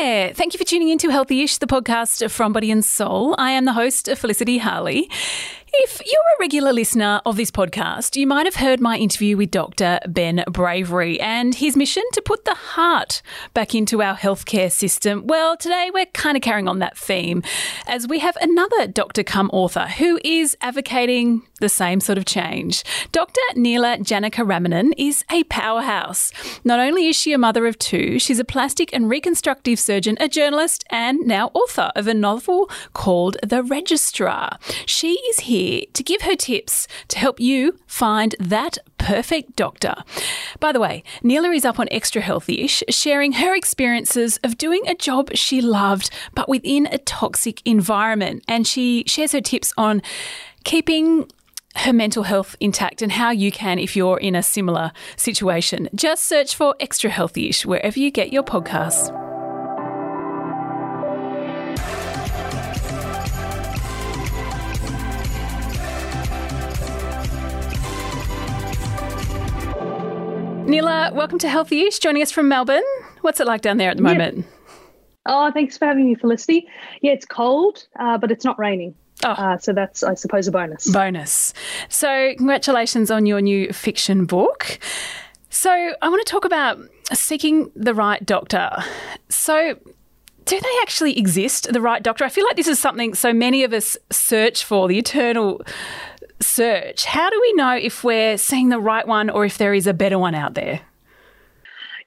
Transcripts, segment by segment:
there. Thank you for tuning in to Healthy Ish, the podcast from Body and Soul. I am the host, Felicity Harley. If you're a regular listener of this podcast, you might have heard my interview with Dr. Ben Bravery and his mission to put the heart back into our healthcare system. Well, today we're kind of carrying on that theme as we have another doctor come author who is advocating the same sort of change. Dr. Neela Janakiramanan is a powerhouse. Not only is she a mother of two, she's a plastic and reconstructive surgeon, a journalist, and now author of a novel called The Registrar. She is here here to give her tips to help you find that perfect doctor. By the way, Neela is up on Extra Healthy ish, sharing her experiences of doing a job she loved, but within a toxic environment. And she shares her tips on keeping her mental health intact and how you can if you're in a similar situation. Just search for Extra Healthy ish wherever you get your podcasts. Neela, welcome to Healthy Ish, joining us from Melbourne. What's it like down there at the moment? Oh, thanks for having me, Felicity. Yeah, it's cold, uh, but it's not raining. Oh. Uh, so that's, I suppose, a bonus. Bonus. So, congratulations on your new fiction book. So, I want to talk about seeking the right doctor. So, do they actually exist, the right doctor? I feel like this is something so many of us search for, the eternal search, how do we know if we're seeing the right one or if there is a better one out there?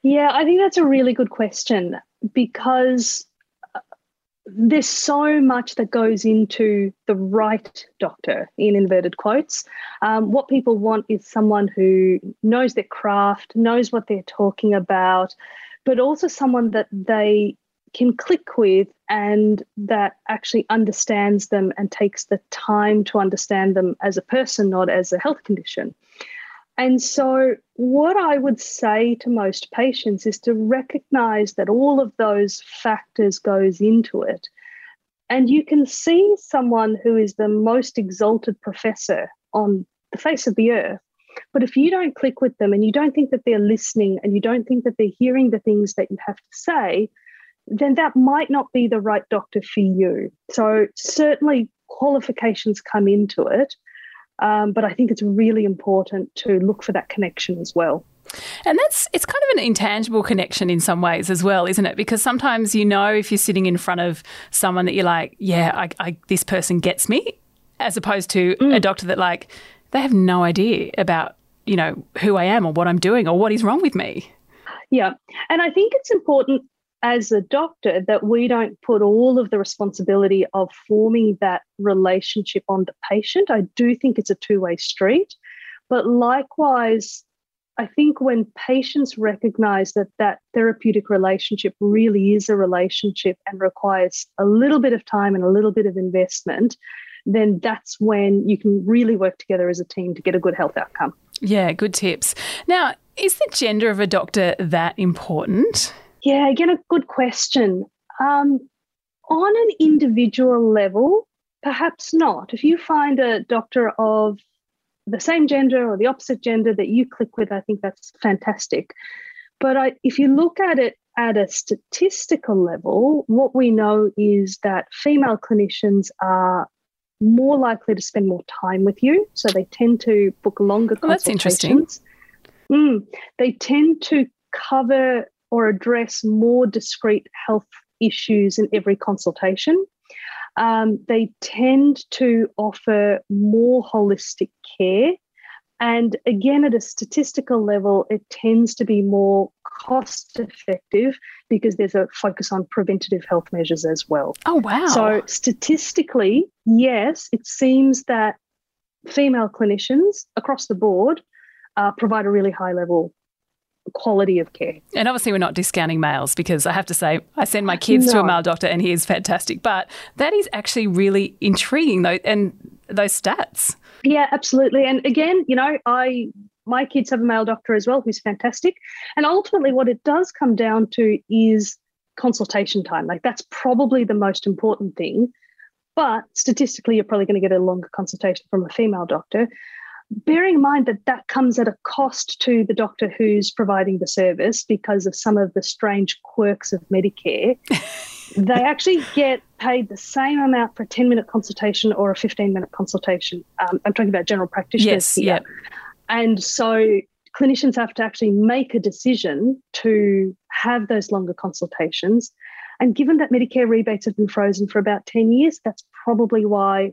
Yeah, I think that's a really good question because uh, there's so much that goes into the right doctor, in inverted quotes. Um, what people want is someone who knows their craft, knows what they're talking about, but also someone that they can click with and that actually understands them and takes the time to understand them as a person, not as a health condition. And so, what I would say to most patients is to recognize that all of those factors goes into it. And you can see someone who is the most exalted professor on the face of the earth. But if you don't click with them and you don't think that they're listening and you don't think that they're hearing the things that you have to say, then that might not be the right doctor for you. So, certainly, qualifications come into it. Um, but I think it's really important to look for that connection as well. And that's it's kind of an intangible connection in some ways as well, isn't it? Because sometimes you know if you're sitting in front of someone that you're like, yeah, I, I, this person gets me, as opposed to mm. a doctor that like they have no idea about you know who I am or what I'm doing or what is wrong with me. Yeah, and I think it's important as a doctor that we don't put all of the responsibility of forming that relationship on the patient. I do think it's a two way street. But likewise, I think when patients recognize that that therapeutic relationship really is a relationship and requires a little bit of time and a little bit of investment, then that's when you can really work together as a team to get a good health outcome. Yeah, good tips. Now, is the gender of a doctor that important? Yeah, again, a good question. Um, on an individual level, perhaps not. If you find a doctor of the same gender or the opposite gender that you click with, I think that's fantastic. But I, if you look at it at a statistical level, what we know is that female clinicians are more likely to spend more time with you. So they tend to book longer consultations. That's interesting. Mm, they tend to cover or address more discrete health issues in every consultation. Um, they tend to offer more holistic care. And again, at a statistical level, it tends to be more cost effective because there's a focus on preventative health measures as well. Oh, wow. So, statistically, yes, it seems that female clinicians across the board uh, provide a really high level quality of care. And obviously, we're not discounting males because I have to say, I send my kids no. to a male doctor and he is fantastic. But that is actually really intriguing, though, and those stats. Yeah, absolutely. And again, you know, I my kids have a male doctor as well who's fantastic. And ultimately, what it does come down to is consultation time. Like, that's probably the most important thing. But statistically, you're probably going to get a longer consultation from a female doctor. Bearing in mind that that comes at a cost to the doctor who's providing the service because of some of the strange quirks of Medicare. they actually get paid the same amount for a 10 minute consultation or a 15 minute consultation. Um, I'm talking about general practitioners yes, here. Yeah. And so clinicians have to actually make a decision to have those longer consultations. And given that Medicare rebates have been frozen for about 10 years, that's probably why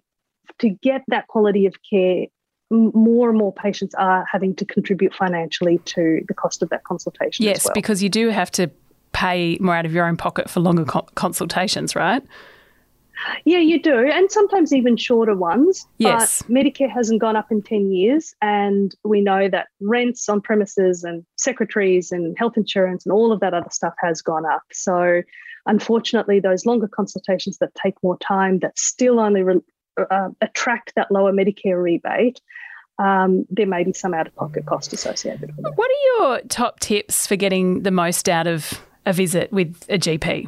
to get that quality of care, more and more patients are having to contribute financially to the cost of that consultation. Yes, well. because you do have to pay more out of your own pocket for longer co- consultations, right? Yeah, you do. And sometimes even shorter ones. Yes. But Medicare hasn't gone up in 10 years. And we know that rents on premises and secretaries and health insurance and all of that other stuff has gone up. So, unfortunately, those longer consultations that take more time, that still only re- uh, attract that lower Medicare rebate, um, there may be some out of pocket cost associated with it. What are your top tips for getting the most out of a visit with a GP?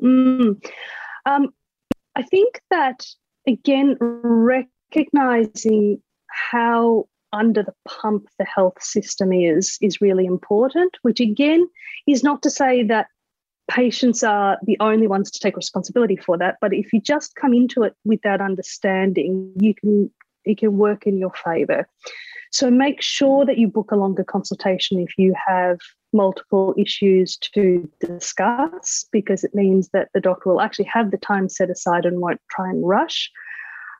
Mm. Um, I think that, again, recognizing how under the pump the health system is is really important which again is not to say that patients are the only ones to take responsibility for that but if you just come into it with that understanding you can it can work in your favor so make sure that you book a longer consultation if you have multiple issues to discuss because it means that the doctor will actually have the time set aside and won't try and rush.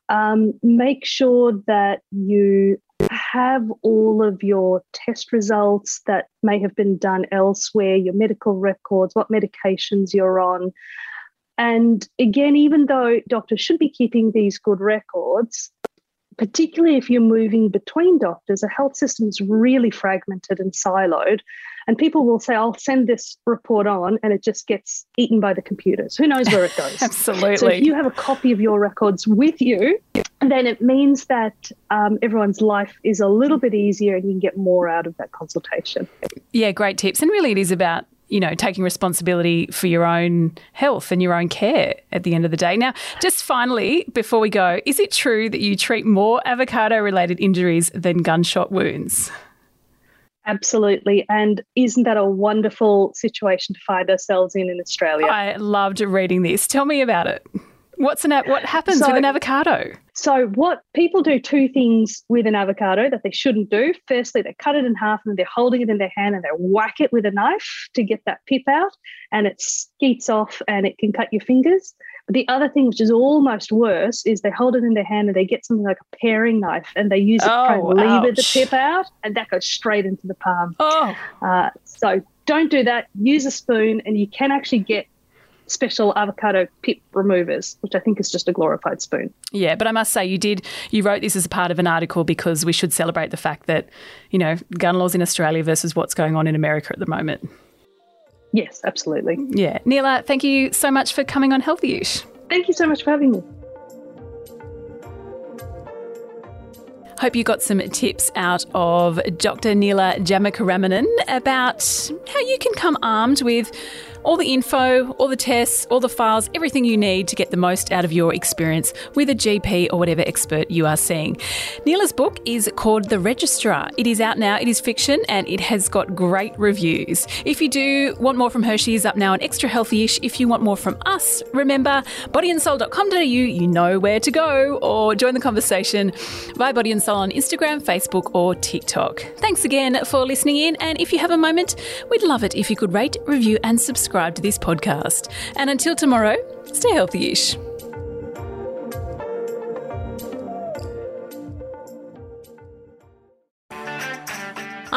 Um, make sure that you have all of your test results that may have been done elsewhere, your medical records, what medications you're on. And again, even though doctors should be keeping these good records, particularly if you're moving between doctors, a health system is really fragmented and siloed. And people will say, I'll send this report on, and it just gets eaten by the computers. Who knows where it goes? Absolutely. So if you have a copy of your records with you, then it means that um, everyone's life is a little bit easier and you can get more out of that consultation. Yeah, great tips. And really, it is about you know, taking responsibility for your own health and your own care at the end of the day. Now, just finally, before we go, is it true that you treat more avocado related injuries than gunshot wounds? Absolutely. And isn't that a wonderful situation to find ourselves in in Australia? I loved reading this. Tell me about it. What's an what happens so, with an avocado? So what people do two things with an avocado that they shouldn't do. Firstly, they cut it in half and they're holding it in their hand and they whack it with a knife to get that pip out and it skeets off and it can cut your fingers. But the other thing, which is almost worse, is they hold it in their hand and they get something like a paring knife and they use it oh, to try and lever the pip out and that goes straight into the palm. Oh. Uh, so don't do that. Use a spoon and you can actually get special avocado pip removers, which I think is just a glorified spoon. Yeah, but I must say you did you wrote this as a part of an article because we should celebrate the fact that, you know, gun laws in Australia versus what's going on in America at the moment. Yes, absolutely. Yeah. Neela, thank you so much for coming on Healthyish. Thank you so much for having me. Hope you got some tips out of Dr. Neela Janakiramanan about how you can come armed with all the info, all the tests, all the files, everything you need to get the most out of your experience with a GP or whatever expert you are seeing. Neela's book is called The Registrar. It is out now, it is fiction, and it has got great reviews. If you do want more from her, she is up now on Extra Healthyish. If you want more from us, remember bodyandsoul.com.au, you know where to go, or join the conversation via Body and Soul on Instagram, Facebook, or TikTok. Thanks again for listening in, and if you have a moment, we'd love it if you could rate, review, and subscribe subscribe to this podcast. And until tomorrow, stay healthy ish.